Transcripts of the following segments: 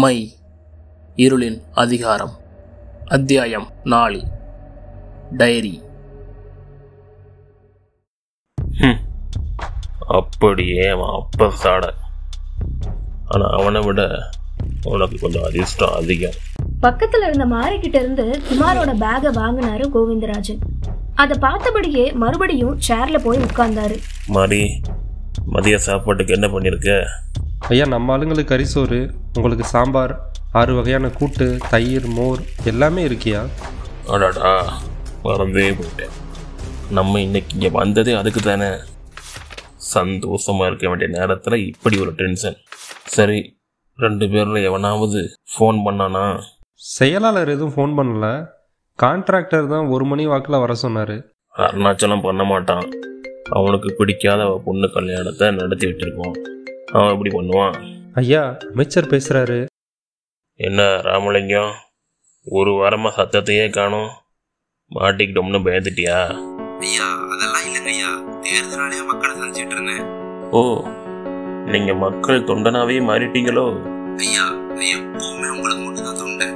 My இருளின் அதிகாரம் அத்தியாயம் நாலு டைரி. அப்படியே அவன் அப்ப சாட. ஆனா அவனை விட உனக்கு கொஞ்சம் அதிர்ஷ்டம் அதிகம். பக்கத்துல இருந்த மாரிக்கிட்ட இருந்து குமாரோட பேகை வாங்கினாரு கோவிந்தராஜன். அதை பார்த்தபடியே மறுபடியும் சேர்ல போய் உட்கார்ந்தாரு. மாதிரி மதிய சாப்பாட்டுக்கு என்ன பண்ணியிருக்க ஐயா நம்ம ஆளுங்களுக்கு கறிசோறு உங்களுக்கு சாம்பார் ஆறு வகையான கூட்டு தயிர் மோர் எல்லாமே இருக்கியா? அடாடா மறந்தே போயிட்டேன். நம்ம இன்னைக்கு இங்கே வந்ததே அதுக்கு தானே சந்தோஷமா இருக்க வேண்டிய நேரத்தில் இப்படி ஒரு டென்ஷன் சரி ரெண்டு பேரில் எவனாவது ஃபோன் பண்ணானா? செயலாளர் எதுவும் ஃபோன் பண்ணல. கான்ட்ராக்டர் தான் ஒரு மணி வாக்கில் வர சொன்னார். அருணாச்சலம் பண்ண மாட்டான். அவனுக்கு பிடிக்காத பொண்ணு கல்யாணத்தை நடத்தி விட்டுருக்கோம் அவன் எப்படி பண்ணுவான். ஐயா அமைச்சர் பேசுகிறாரு என்ன ராமலிங்கம்? ஒரு வாரமாக சத்தத்தையே காணோம். மாட்டிக்கிட்டோம்னு பயந்துட்டியா? ஐயா அதெல்லாம் இல்லைங்க ஐயா. தேர்தலாலேயே மக்களை சந்திச்சிட்டு இருந்தேன். ஓ நீங்கள் மக்கள் தொண்டனாவே மாறிட்டீங்களோ? ஐயா எப்பவுமே உங்களுக்கு மட்டும் தான் தொண்டை.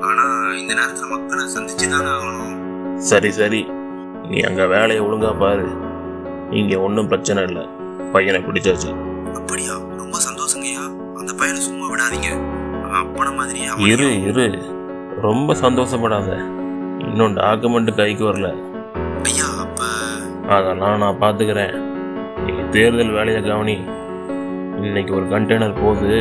ஆனா இந்த நேரத்துல மக்களை சந்திச்சு தானே ஆகணும். சரி சரி. நீ அங்கே வேலையை ஒழுங்கா பாரு. இங்கே ஒன்றும் பிரச்சனை இல்லை. பையனை பிடிச்சாச்சு. அப்படியா? ரொம்ப சந்தோஷங்க ஐயா அந்த பையனை சும்மா விடாதீங்க. அப்பன மாதிரி இரு இரு. ரொம்ப சந்தோஷப்படாத. இன்னும் டாக்குமெண்ட் கைக்கு வரல. ஐயா அப்ப அதெல்லாம் நான் பார்த்துக்கிறேன் நீ தேர்தல் வேலையை கவனி. இன்னைக்கு ஒரு கண்டெய்னர் போகுது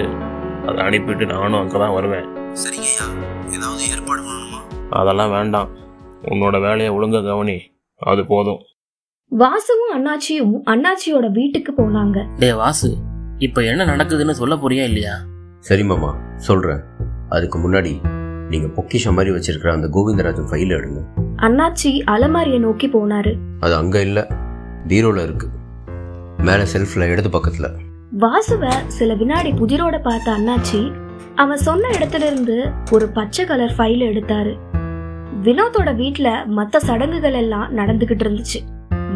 அதை அனுப்பிட்டு நானும் அங்கே தான் வருவேன். சரிங்க ஐயா ஏதாவது ஏற்பாடு பண்ணணுமா? அதெல்லாம் வேண்டாம். உன்னோட வேலையை ஒழுங்கா கவனி. அது போதும். வாசுவும் அண்ணாச்சியும் அண்ணாச்சியோட வீட்டுக்கு போனாங்க. டே வாசு இப்போ என்ன நடக்குதுன்னு சொல்ல போறியா இல்லையா? சரி மாமா சொல்கிறேன் அதுக்கு முன்னாடி நீங்கள் பொக்கிஷம் மாதிரி வச்சிருக்கிற அந்த கோவிந்தராஜன் ஃபைல் எடுங்க. அண்ணாச்சி அலமாரியை நோக்கி போனாரு. அது அங்கே இல்லை பீரோவில் இருக்கு. மேலே செல்ஃபில் இடது பக்கத்தில். வாசுவ சில வினாடி புதிரோட பார்த்த அண்ணாச்சி அவன் சொன்ன இடத்துல இருந்து ஒரு பச்சை கலர் ஃபைல் எடுத்தாரு. வினோத்தோட வீட்ல மத்த சடங்குகள் எல்லாம் நடந்துகிட்டு இருந்துச்சு.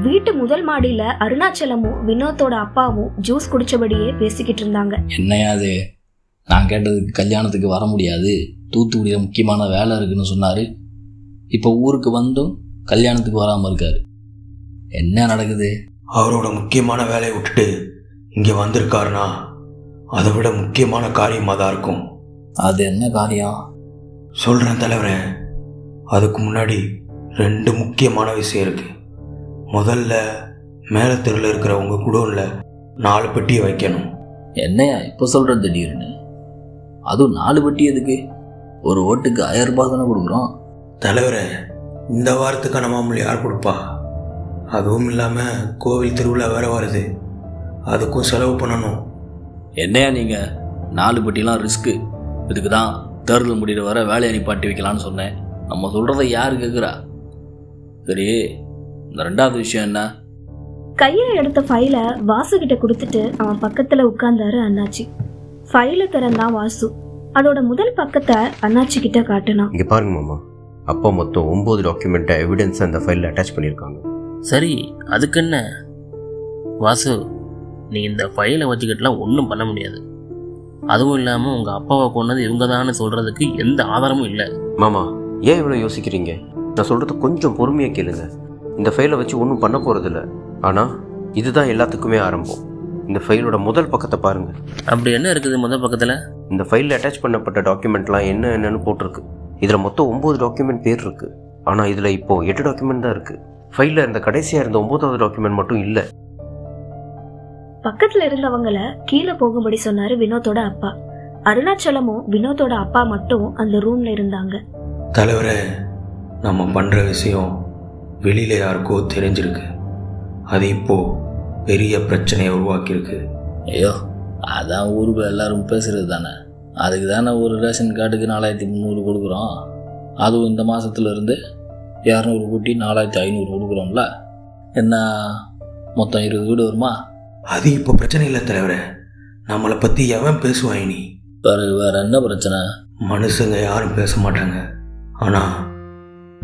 வீட்டு முதல் மாடியில அருணாச்சலமும் வினோத்தோட அப்பாவும் ஜூஸ் குடிச்சபடியே பேசிக்கிட்டு இருந்தாங்க. என்னையா அது நான் கேட்டதுக்கு கல்யாணத்துக்கு வர முடியாது. தூத்துக்குடியில் முக்கியமான வேலை இருக்குன்னு சொன்னார். இப்போ ஊருக்கு வந்தும் கல்யாணத்துக்கு வராமல் இருக்காரு. என்ன நடக்குது? அவரோட முக்கியமான வேலையை விட்டுட்டு இங்க வந்திருக்காருனா அதை விட முக்கியமான காரியமாக தான் இருக்கும். அது என்ன காரியம்? சொல்றேன் தலைவரே அதுக்கு முன்னாடி ரெண்டு முக்கியமான விஷயம் இருக்கு. முதல்ல மேலே தெருவில் இருக்கிற உங்க குடோன்ல நாலு பெட்டியை வைக்கணும். என்னையா இப்போ சொல்கிற திடீர்னு? அதுவும் நாலு பெட்டி எதுக்கு? ஒரு ஓட்டுக்கு ஆயிரம் ரூபாய் தானே கொடுக்குறோம். தலைவரே இந்த வாரத்துக்கான மாமூல் யார் கொடுப்பா? அதுவும் இல்லாம கோவில் திருவிழா வேற வருது. அதுக்கும் செலவு பண்ணணும். என்னையா நீங்கள் நாலு பெட்டிலாம் ரிஸ்க்கு இதுக்கு தான் தேர்தல் முடிகிற வர வேலையை நிப்பாட்டி வைக்கலான்னு சொன்னேன். நம்ம சொல்கிறத யார் கேட்குறா சரி ரெண்டாவது விஷயம் என்ன? கையில எடுத்த ஃபைல வாசு கிட்ட கொடுத்துட்டு அவன் பக்கத்துல உட்கார்ந்தாரு அண்ணாச்சி. ஃபைல திறந்தான் வாசு. அதோட முதல் பக்கத்தை அண்ணாச்சி கிட்ட காட்டுனான் இங்கே பாருங்க மாமா. அப்பா மொத்தம் ஒம்பது டாக்குமெண்ட்டை எவிடன்ஸ் அந்த ஃபைலில் அட்டாச் பண்ணியிருக்காங்க. சரி அதுக்கு என்ன வாசு நீ இந்த ஃபைலை வச்சுக்கிட்டுலாம் ஒன்றும் பண்ண முடியாது. அதுவும் இல்லாமல் உங்கள் அப்பாவை கொண்டது இவங்க தான்னு சொல்கிறதுக்கு எந்த ஆதாரமும் இல்லை. மாமா ஏன் இவ்வளோ யோசிக்கிறீங்க? நான் சொல்கிறது கொஞ்சம் பொறுமையாக கேளுங்க. இந்த ஃபைலை வச்சு ஒன்றும் பண்ண போகிறதில்ல ஆனால் இதுதான் எல்லாத்துக்குமே ஆரம்பம். இந்த ஃபைலோட முதல் பக்கத்தை பாருங்கள் அப்படி என்ன இருக்குது முதல் பக்கத்தில்? இந்த ஃபைலில் அட்டாச் பண்ணப்பட்ட டாக்குமெண்ட்லாம் என்ன என்னன்னு போட்டிருக்கு. இதில் மொத்தம் ஒம்பது டாக்குமெண்ட் பேர் இருக்கு. ஆனால் இதில் இப்போ எட்டு டாக்குமெண்ட் தான் இருக்கு. ஃபைலில் இருந்த கடைசியாக இருந்த ஒன்பதாவது டாக்குமெண்ட் மட்டும் இல்லை. பக்கத்துல இருந்தவங்கள கீழே போகும்படி சொன்னாரு வினோத்தோட அப்பா. அருணாச்சலமும் வினோத்தோட அப்பா மட்டும் அந்த ரூம்ல இருந்தாங்க. தலைவரே நம்ம பண்ற விஷயம் வெளியில யாருக்கோ தெரிஞ்சிருக்கு. அது இப்போ பெரிய பிரச்சனையை உருவாக்கியிருக்கு. ஐயோ அதான் ஊருக்குள்ள எல்லாரும் பேசுறது தானே. அதுக்கு தானே ஒரு ரேஷன் கார்டுக்கு நாலாயிரத்தி முந்நூறு கொடுக்குறோம். அதுவும் இந்த மாசத்துல இருந்து இரநூறு கூட்டி நாலாயிரத்தி ஐநூறு கொடுக்குறோம்ல. என்ன மொத்தம் இருபது வீடு வருமா? அது இப்போ பிரச்சனை இல்லை தலைவரே. நம்மளை பத்தி எவன் பேசுவான் இனி? வேற வேற என்ன பிரச்சனை? மனுஷங்க யாரும் பேச மாட்டாங்க. ஆனா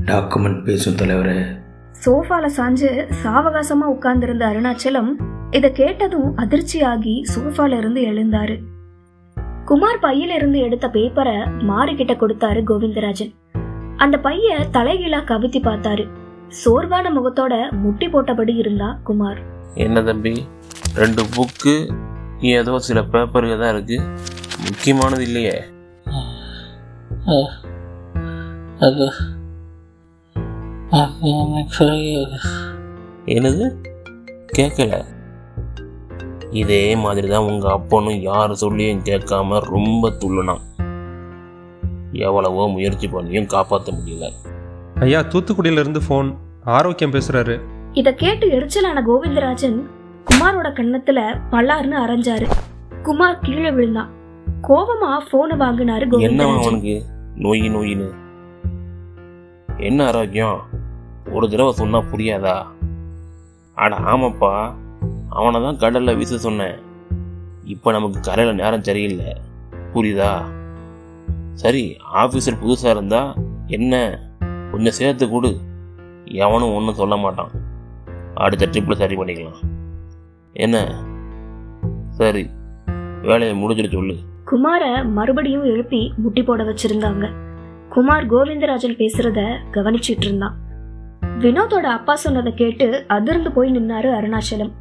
டாக்குமெண்ட் பேசும் தலைவரே. சோஃபால சாஞ்சு சாவகாசமா உட்கார்ந்திருந்த அருணாச்சலம் இத கேட்டதும் அதிர்ச்சியாகி சோஃபால இருந்து எழுந்தாரு. குமார் பையில இருந்து எடுத்த பேப்பரை மாறி கிட்ட கொடுத்தாரு கோவிந்தராஜன். அந்த பைய தலைகீழா கவித்தி பார்த்தாரு. சோர்வான முகத்தோட முட்டி போட்டபடி இருந்தா குமார். என்ன தம்பி? ரெண்டு புக்கு ஏதோ சில பேப்பருக்கு தான் இருக்கு. முக்கியமானது இல்லையே. அது என்னது கேட்கல இதே மாதிரி தான் உங்கள் அப்பனும் யார் சொல்லியும் கேட்காம ரொம்ப துள்ளுனான் எவ்வளவோ முயற்சி பண்ணியும் காப்பாற்ற முடியல ஐயா தூத்துக்குடியிலிருந்து ஃபோன் ஆரோக்கியம் பேசுகிறாரு இத கேட்டு எரிச்சலான கோவிந்தராஜன் குமாரோட கன்னத்தில் பல்லார்னு அரைஞ்சாரு குமார் கீழே விழுந்தான் கோபமா போனை வாங்கினாரு என்ன கோவிந்தராஜன் அவனுக்கு நோய் நோயின்னு என்ன ஆரோக்கியம் ஒரு தடவை சொன்னால் புரியாதா? அட ஆமாப்பா. அவனை தான் கடலில் வீச சொன்னேன். இப்போ நமக்கு கரையில் நேரம் சரியில்லை. புரியுதா? சரி ஆஃபீஸர் புதுசாக இருந்தா என்ன? கொஞ்சம் சேர்த்து கொடு. எவனும் ஒன்றும் சொல்ல மாட்டான். அடுத்த ட்ரிப்பில் சரி பண்ணிக்கலாம். என்ன? சரி வேலையை முடிஞ்சிட்டு சொல்லு. குமார மறுபடியும் எழுப்பி முட்டி போட வச்சிருந்தாங்க. குமார் கோவிந்தராஜன் பேசுறத கவனிச்சிட்டு இருந்தான். வினோதோட அப்பா சொன்னதை கேட்டு அதிர்ந்து போய் நின்னாரு அருணாச்சலம்.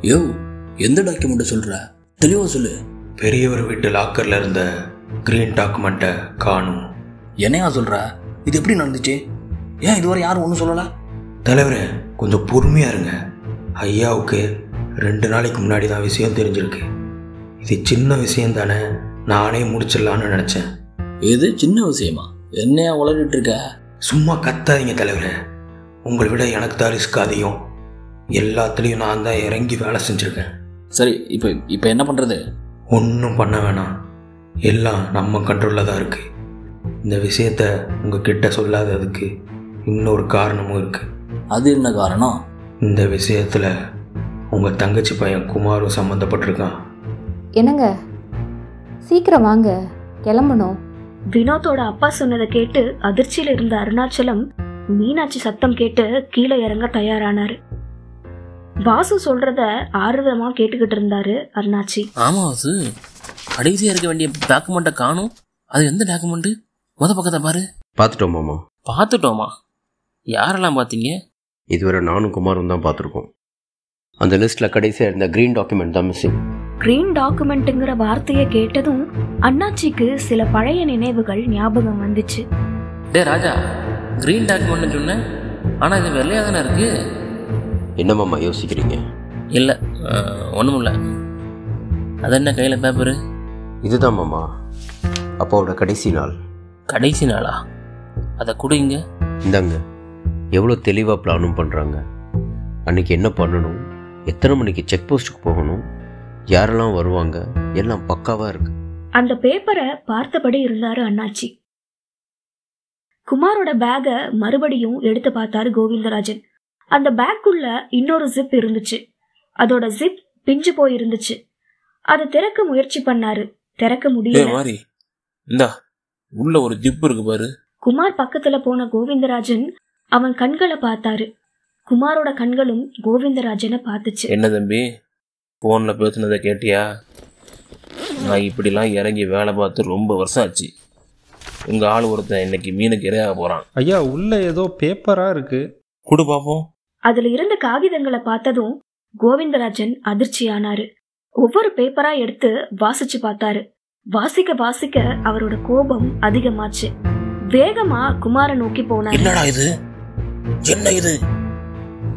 யோ எந்த டாக்குமெண்ட் சொல்ற? தெளிவா சொல்லு. பெரியவர் வீட்டு லாக்கர்ல இருந்த கிரீன் டாக்குமெண்ட்டை காணும். என்னையா சொல்ற? இது எப்படி நடந்துச்சு? ஏன் இதுவரை யாரும் ஒன்றும் சொல்லல? தலைவரே கொஞ்சம் பொறுமையா இருங்க. ஐயாவுக்கு ரெண்டு நாளைக்கு முன்னாடி தான் விஷயம் தெரிஞ்சிருக்கு. இது சின்ன விஷயம் தானே நானே முடிச்சிடலான்னு நினச்சேன். இது சின்ன விஷயமா? என்னையா உளறிட்டு இருக்க? சும்மா கத்தாதீங்க தலைவரே. உங்களை விட எனக்கு தான் ரிஸ்க் அதிகம். எல்லாத்துலேயும் நான் தான் இறங்கி வேலை செஞ்சுருக்கேன். சரி இப்போ இப்போ என்ன பண்றது? ஒன்றும் பண்ண வேணாம். எல்லாம் நம்ம கண்ட்ரோலில் தான் இருக்குது இந்த விஷயத்த உங்ககிட்ட சொல்லாததுக்கு இன்னொரு காரணமும் இருக்குது அது என்ன காரணம்? இந்த விஷயத்தில் உங்கள் தங்கச்சி பையன் குமாரும் சம்மந்தப்பட்டிருக்கான். என்னங்க? சீக்கிரம் வாங்க. கிளம்பணும். வினோத்தோட அப்பா சொன்னதை கேட்டு அதிர்ச்சியில இருந்த அருணாச்சலம் மீனாட்சி சத்தம் கேட்டு கீழே இறங்க தயாரானாரு. வாசு சொல்றத ஆர்வமா கேட்டுக்கிட்டு இருந்தாரு அருணாச்சி. ஆமா வாசு கடைசியா இருக்க வேண்டிய டாக்குமெண்ட்டை காணும். அது எந்த டாக்குமெண்ட் முத பக்கத்தை பாரு. பார்த்துட்டோம் மாமா. பார்த்துட்டோமா? யாரெல்லாம் பார்த்தீங்க? இதுவரை நானும் குமாரும் தான் பார்த்துருக்கோம். அந்த லிஸ்ட்டில் கடைசியாக இருந்த க்ரீன் டாக்குமெண்ட் தான் மிஸ்ஸிங் கிரீன் டாக்குமெண்ட்டுங்கிற வார்த்தையை கேட்டதும் அண்ணாச்சிக்கு சில பழைய நினைவுகள் ஞாபகம் வந்துச்சு. டே ராஜா கிரீன் டாக்குமெண்ட்னு சொன்னேன். ஆனால் இது வெள்ளையாக தானே இருக்கு? என்ன மாமா யோசிக்கிறீங்க? இல்லை ஒன்றும் இல்லை அது என்ன கையில் பேப்பரு இதுதான் மாமா அப்பாவோட கடைசி நாள். கடைசி நாளா? அதை கொடுங்க இந்தாங்க எவ்வளோ தெளிவாக பிளானும் பண்ணுறாங்க அன்னைக்கு என்ன பண்ணணும்? எத்தனை மணிக்கு செக் போஸ்ட்டுக்கு போகணும்? யாரெல்லாம் வருவாங்க? எல்லாம் பக்காவாக இருக்கு. அந்த பேப்பரை பார்த்தபடி இருந்தாரு அண்ணாச்சி. குமாரோட பேக மறுபடியும் எடுத்து பார்த்தாரு கோவிந்தராஜன். அந்த பேக்குள்ள இன்னொரு ஜிப் இருந்துச்சு. அதோட ஜிப் பிஞ்சு போய் இருந்துச்சு அதை திறக்க முயற்சி பண்ணாரு. திறக்க முடியல. இந்தா உள்ள ஒரு ஜிப் இருக்கு பாரு. குமார் பக்கத்துல போன கோவிந்தராஜன் அவன் கண்களை பார்த்தாரு. குமாரோட கண்களும் கோவிந்தராஜனை பார்த்துச்சு. என்ன தம்பி? ஃபோனில் பேசுனதை கேட்டியா? நான் இப்படிலாம் இறங்கி வேலை பார்த்து ரொம்ப வருஷம் ஆச்சு. உங்கள் ஆள் ஒருத்தன் இன்னைக்கு மீனுக்கு இரையாக போகிறான் ஐயா உள்ள ஏதோ பேப்பராக இருக்கு. கொடு பார்ப்போம் அதுல இருந்த காகிதங்களை பார்த்ததும் கோவிந்தராஜன் அதிர்ச்சியானாரு. ஒவ்வொரு பேப்பரா எடுத்து வாசிச்சு பார்த்தாரு. வாசிக்க வாசிக்க அவரோட கோபம் அதிகமாச்சு. வேகமா குமார நோக்கி போனாரு. என்னடா இது? என்ன இது?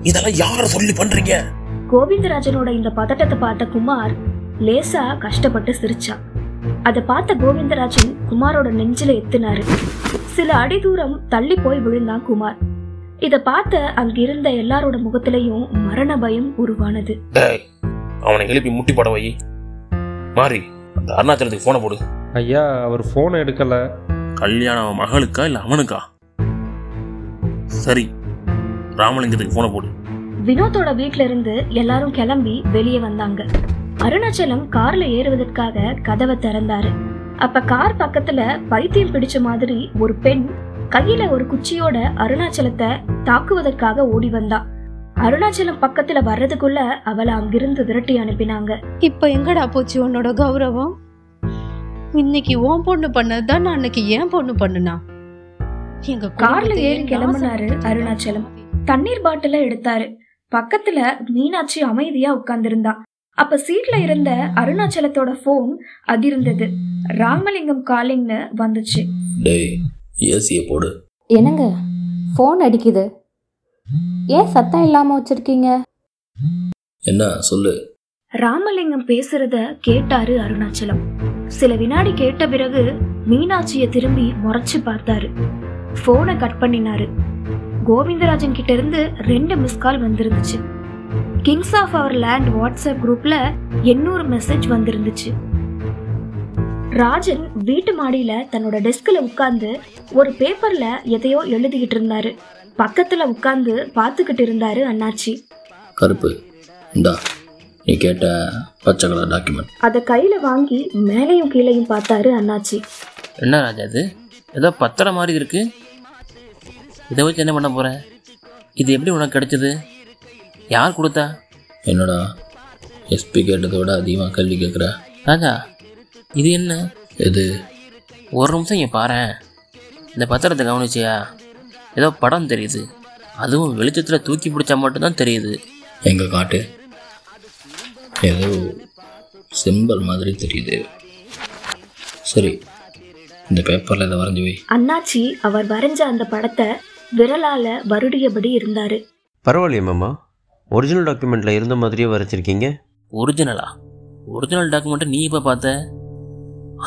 இதெல்லாம் யார் சொல்லி பண்றீங்க? கோவிந்தராஜனோட இந்த பதட்டத்தை பார்த்த குமார் லேசா கஷ்டப்பட்டு சிரிச்சான். அதை பார்த்த கோவிந்தராஜன் குமாரோட நெஞ்சில எத்துனாரு. சில அடி தூரம் தள்ளி போய் விழுந்தான் குமார். இத பார்த்த அங்கிருந்த எல்லாரோட முகத்திலையும் மரண பயம் உருவானது. டேய் அவனை எழுப்பி முட்டி போட வை. மாறி அந்த அருணாச்சலத்துக்கு ஃபோனை போடு. ஐயா அவர் ஃபோனை எடுக்கலை. கல்யாணம் அவன் மகளுக்கா இல்லை அவனுக்கா? சரி ராமலிங்கத்துக்கு ஃபோனை போடு. வினோத்தோட வீட்ல இருந்து எல்லாரும் கிளம்பி வெளியே வந்தாங்க. அருணாச்சலம் கார்ல ஏறுவதற்காக கதவை திறந்தாரு. அப்ப கார் பக்கத்துல பைத்தியம் பிடிச்ச மாதிரி ஒரு பெண் கையில ஒரு குச்சியோட அருணாச்சலத்தை தாக்குவதற்காக ஓடி வந்தா. அருணாச்சலம் பக்கத்துல வர்றதுக்குள்ள அவளை அங்கிருந்து விரட்டி அனுப்பினாங்க. இப்போ எங்கடா போச்சு உன்னோட கௌரவம்? இன்னைக்கு உன் பொண்ணு பண்ணதுதான் நான் அன்னைக்கு ஏன் பொண்ணு பண்ணுனா? எங்க கார்ல ஏறி கிளம்புனாரு அருணாச்சலம். தண்ணீர் பாட்டில எடுத்தாரு. பக்கத்துல மீனாட்சி அமைதியா உட்கார்ந்திருந்தா. அப்ப சீட்ல இருந்த அருணாச்சலத்தோட போன் அதிர்ந்தது. ராமலிங்கம் காலிங்னு வந்துச்சு. டேய் ஏசியை போடு. என்னங்க? ஃபோன் அடிக்குது. ஏன் சத்தம் இல்லாமல் வச்சுருக்கீங்க? என்ன சொல்லு. ராமலிங்கம் பேசுறத கேட்டாரு அருணாச்சலம். சில வினாடி கேட்ட பிறகு மீனாட்சிய திரும்பி முறைச்சு பார்த்தாரு. போனை கட் பண்ணினாரு. கோவிந்தராஜன் கிட்ட இருந்து ரெண்டு miss call வந்திருந்துச்சு. Kings of Our Land WhatsApp குரூப்ல எண்ணூறு மெசேஜ் வந்திருந்துச்சு. ராஜன் வீட்டு மாடியில தன்னோட டெஸ்க்ல உட்கார்ந்து ஒரு பேப்பர்ல எதையோ எழுதிக்கிட்டு இருந்தாரு. பக்கத்துல உட்கார்ந்து பார்த்துக்கிட்டு இருந்தாரு அண்ணாச்சி. கருப்பு இந்தா நீ கேட்ட பச்சை கலர் டாக்குமெண்ட் அதை கையில வாங்கி மேலையும் கீழையும் பார்த்தாரு அண்ணாச்சி. என்ன ராஜா இது? ஏதோ பத்திரம் மாதிரி இருக்கு. இதை வச்சு என்ன பண்ண போற? இது எப்படி உனக்கு கிடைச்சது? யார் கொடுத்தா? என்னடா? எஸ்பி கேட்டதை விட அதிகமாக கேள்வி கேட்குற. ராஜா இது என்ன? எது? ஒரு நிமிஷம் இங்கே பாரேன். இந்த பத்திரத்தை கவனிச்சியா? ஏதோ படம் தெரியுது. அதுவும் வெளிச்சத்தில் தூக்கி பிடிச்சா மட்டும்தான் தெரியுது. எங்க காட்டு? ஏதோ சிம்பல் மாதிரி தெரியுது. சரி இந்த பேப்பரில் இதை வரைஞ்சி வை. அண்ணாச்சி அவர் வரைஞ்ச அந்த படத்தை விரலால வருடியபடி இருந்தாரு. பரவாயில்லையே மாமா. ஒரிஜினல் டாக்குமெண்ட்டில் இருந்த மாதிரியே வரைச்சிருக்கீங்க ஒரிஜினலா ஒரிஜினல் டாக்குமெண்ட்டை நீ இப்போ பார்த்த?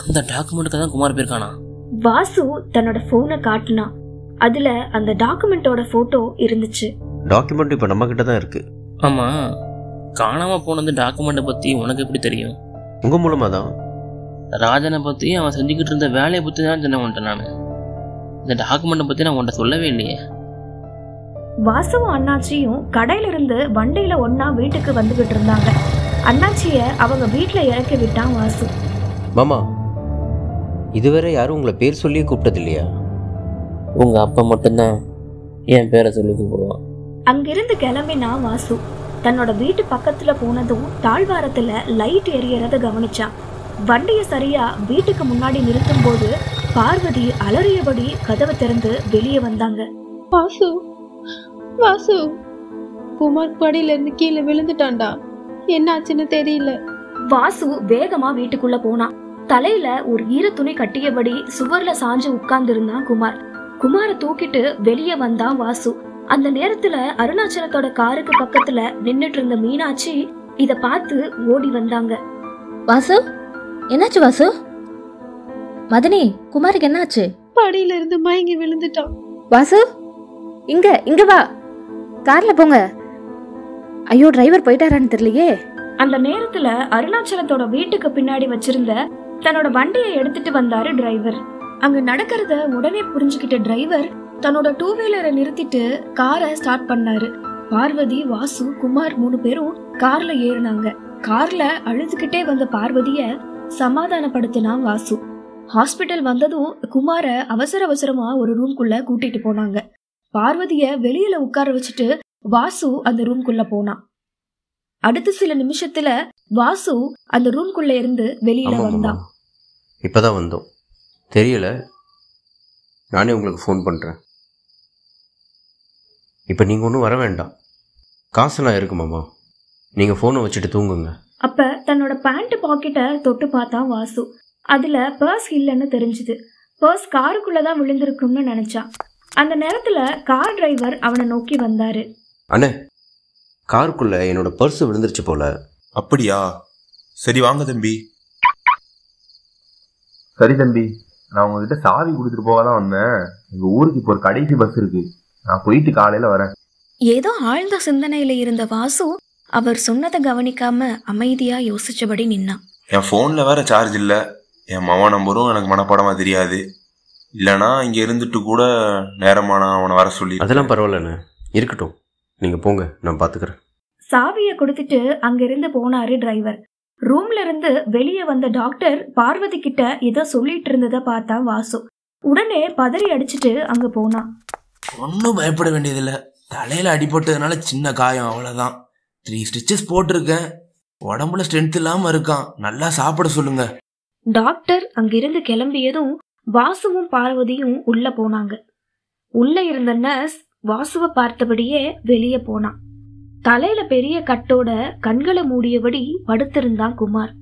அந்த டாக்குமெண்ட்டுக்கு தான் குமார் போயிருக்கானா? வாசு தன்னோட போனை காட்டினான் அதுல அந்த டாக்குமெண்டோட போட்டோ இருந்துச்சு. டாக்குமெண்ட் இப்போ நம்மக்கிட்ட தான் இருக்குது ஆமாம் காணாமல் போனது டாக்குமெண்ட்டை பற்றி உனக்கு எப்படி தெரியும்? உங்கள் மூலமாக தான். ராஜனை பற்றி அவன் செஞ்சுக்கிட்டு இருந்த வேலையை பற்றி தான் சொன்ன உன்ட்ட நான். இந்த டாக்குமெண்ட்டை பற்றி நான் உன்ட்ட சொல்லவே இல்லையே. வாசுவும் அண்ணாச்சியும் கடையில இருந்து வண்டியில ஒன்னா வீட்டுக்கு வந்துகிட்டு இருந்தாங்க. அண்ணாச்சிய அவங்க வீட்டுல இறக்கி விட்டான் வாசு. மாமா இதுவரை யாரும் உங்களை பேர் சொல்லியே கூப்பிட்டது இல்லையா உங்கள் அப்பா மட்டும்தான் என் பேரை சொல்லி கூப்பிடுவான். அங்கிருந்து கிளம்பினா வாசு. தன்னோட வீட்டு பக்கத்துல போனதும் தாழ்வாரத்துல லைட் எரியறத கவனிச்சான். வண்டியை சரியா வீட்டுக்கு முன்னாடி நிறுத்தும் போது பார்வதி அலறியபடி கதவை திறந்து வெளியே வந்தாங்க. வாசு வாசு. குமார் படியில இருந்து கீழே விழுந்துட்டான்டா. என்னாச்சுன்னு தெரியல. வாசு வேகமா வீட்டுக்குள்ள போனான் தலையில ஒரு ஈர துணி கட்டியபடி சுவர்ல சாஞ்சு உட்கார்ந்து இருந்தான் குமார். குமார தூக்கிட்டு வெளியே வந்தான் வாசு. அந்த நேரத்துல அருணாச்சலத்தோட காருக்கு பக்கத்துல நின்னுட்டு இருந்த மீனாட்சி இத பார்த்து ஓடி வந்தாங்க. வாசு? என்னாச்சு வாசு? மதனி குமாருக்கு என்னாச்சு? படியில இருந்து மயங்கி விழுந்துட்டான். வாசு? இங்க இங்க வா. கார்ல போங்க. ஐயோ டிரைவர் போயிட்டாரான்னு தெரியலையே. அந்த நேரத்துல அருணாச்சலத்தோட வீட்டுக்கு பின்னாடி வச்சிருந்த தன்னோட வண்டியை எடுத்துட்டு வந்தாரு டிரைவர். அங்க நடக்கிறத உடனே புரிஞ்சுக்கிட்ட டிரைவர் தன்னோட டூ வீலரை நிறுத்திட்டு காரை ஸ்டார்ட் பண்ணாரு. பார்வதி வாசு குமார் மூணு பேரும் கார்ல ஏறினாங்க. கார்ல அழுதுகிட்டே வந்த பார்வதிய சமாதானப்படுத்தினான் வாசு. ஹாஸ்பிட்டல் வந்ததும் குமார அவசர அவசரமா ஒரு ரூம்குள்ள கூட்டிட்டு போனாங்க. பார்வதிய வெளியில உட்கார வச்சுட்டு வாசு அந்த ரூம்குள்ள போனான் அடுத்த சில நிமிஷத்துல வாசு அந்த ரூம்குள்ள இருந்து வெளியில வந்தான் மாமா இப்போ தான் வந்தோம். தெரியல. நானே உங்களுக்கு ஃபோன் பண்ணுறேன் இப்போ நீங்கள் ஒன்றும் வர வேண்டாம். காசெல்லாம் இருக்கு மாமா. நீங்கள் ஃபோனை வச்சுட்டு தூங்குங்க. அப்ப தன்னோட பேண்ட் பாக்கெட்டை தொட்டு பார்த்தான் வாசு. அதுல பர்ஸ் இல்லைன்னு தெரிஞ்சுது. பர்ஸ் காருக்குள்ளதான் விழுந்திருக்கும்னு நினைச்சான் அந்த நேரத்துல கார் டிரைவர் அவனை நோக்கி வந்தாரு. அண்ணே காருக்குள்ளே என்னோட பர்ஸு விழுந்துருச்சு போல. அப்படியா? சரி வாங்க தம்பி. சரி தம்பி நான் உங்ககிட்ட சாவி கொடுத்துட்டு போக தான் வந்தேன். எங்க ஊருக்கு இப்போ ஒரு கடைசி பஸ் இருக்கு. நான் போயிட்டு காலையில வரேன். ஏதோ ஆழ்ந்த சிந்தனையில இருந்த வாசு அவர் சொன்னதை கவனிக்காம அமைதியா யோசிச்சபடி நின்னான். என் ஃபோனில் வேற சார்ஜ் இல்லை. என் மாமா நம்பரும் எனக்கு மனப்பாடமாக தெரியாது. இல்லைனா இங்கே இருந்துட்டு கூட நேரமா நான் அவனை வர சொல்லி அதெல்லாம் பரவாயில்லண்ணே. இருக்கட்டும். நீங்கள் போங்க நான் பார்த்துக்கிறேன் சாவியை கொடுத்துட்டு அங்கிருந்து போனாரு டிரைவர் ரூம்ல இருந்து வெளியே வந்த டாக்டர் பார்வதி கிட்ட ஏதோ சொல்லிட்டு இருந்ததை பார்த்தா வாசு. உடனே பதறி அடிச்சிட்டு அங்க போனான் ஒன்றும் பயப்பட வேண்டியதில்லை. தலையில் அடிபட்டதுனால சின்ன காயம் அவ்வளோதான் த்ரீ ஸ்டிச்சஸ் போட்டிருக்கேன். உடம்புல ஸ்ட்ரென்த் இல்லாமல் இருக்கான். நல்லா சாப்பிட சொல்லுங்க. டாக்டர் அங்கிருந்து கிளம்பியதும் வாசுவும் பார்வதியும் உள்ள போனாங்க. உள்ள இருந்த நர்ஸ் வாசுவை பார்த்தபடியே வெளியே போனான். தலையில பெரிய கட்டோட கண்களை மூடியபடி படுத்திருந்தான் குமார்.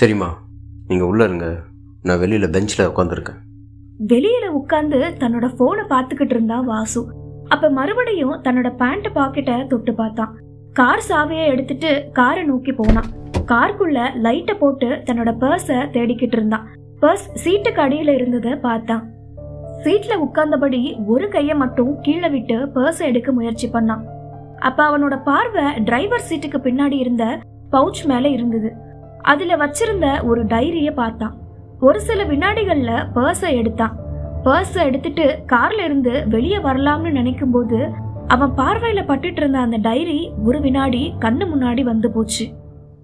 சரிம்மா நீங்கள் உள்ளே இருங்க. நான் வெளியில் பெஞ்சில் உட்காந்துருக்கேன் வெளியில உட்கார்ந்து தன்னோட போனை பார்த்துக்கிட்டு இருந்தான் வாசு. அப்ப மறுபடியும் தன்னோட பேண்ட் பாக்கெட்டை தொட்டு பார்த்தான். கார் சாவியை எடுத்துட்டு காரை நோக்கி போனான். காருக்குள்ள லைட்டை போட்டு தன்னோட பர்ஸை தேடிக்கிட்டு இருந்தான். பர்ஸ் சீட்டுக்கு அடியில இருந்ததை பார்த்தான். சீட்ல உட்கார்ந்தபடி ஒரு கையை மட்டும் கீழே விட்டு பர்ஸை எடுக்க முயற்சி பண்ணான். அப்ப அவனோட பார்வை டிரைவர் சீட்டுக்கு பின்னாடி இருந்த பவுச் மேல இருந்தது. அதுல வச்சிருந்த ஒரு டைரிய பார்த்தான். ஒரு சில வினாடிகள்ல பர்ஸை எடுத்தான். பர்ஸை எடுத்துட்டு கார்ல இருந்து வெளியே வரலாம்னு நினைக்கும் போது அவன் பார்வையில பட்டுட்டு இருந்த அந்த டைரி ஒரு வினாடி கண்ணு முன்னாடி வந்து போச்சு.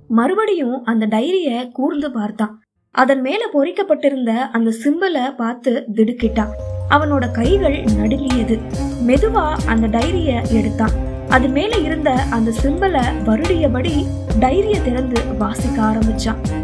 மறுபடியும் அந்த டைரிய கூர்ந்து பார்த்தான். அதன் மேல பொறிக்கப்பட்டிருந்த அந்த சிம்பலை பார்த்து திடுக்கிட்டான் அவனோட கைகள் நடுங்கியது. மெதுவா அந்த டைரிய எடுத்தான். அது மேல இருந்த அந்த சிம்பலை வருடியபடி டைரிய திறந்து வாசிக்க ஆரம்பிச்சான்.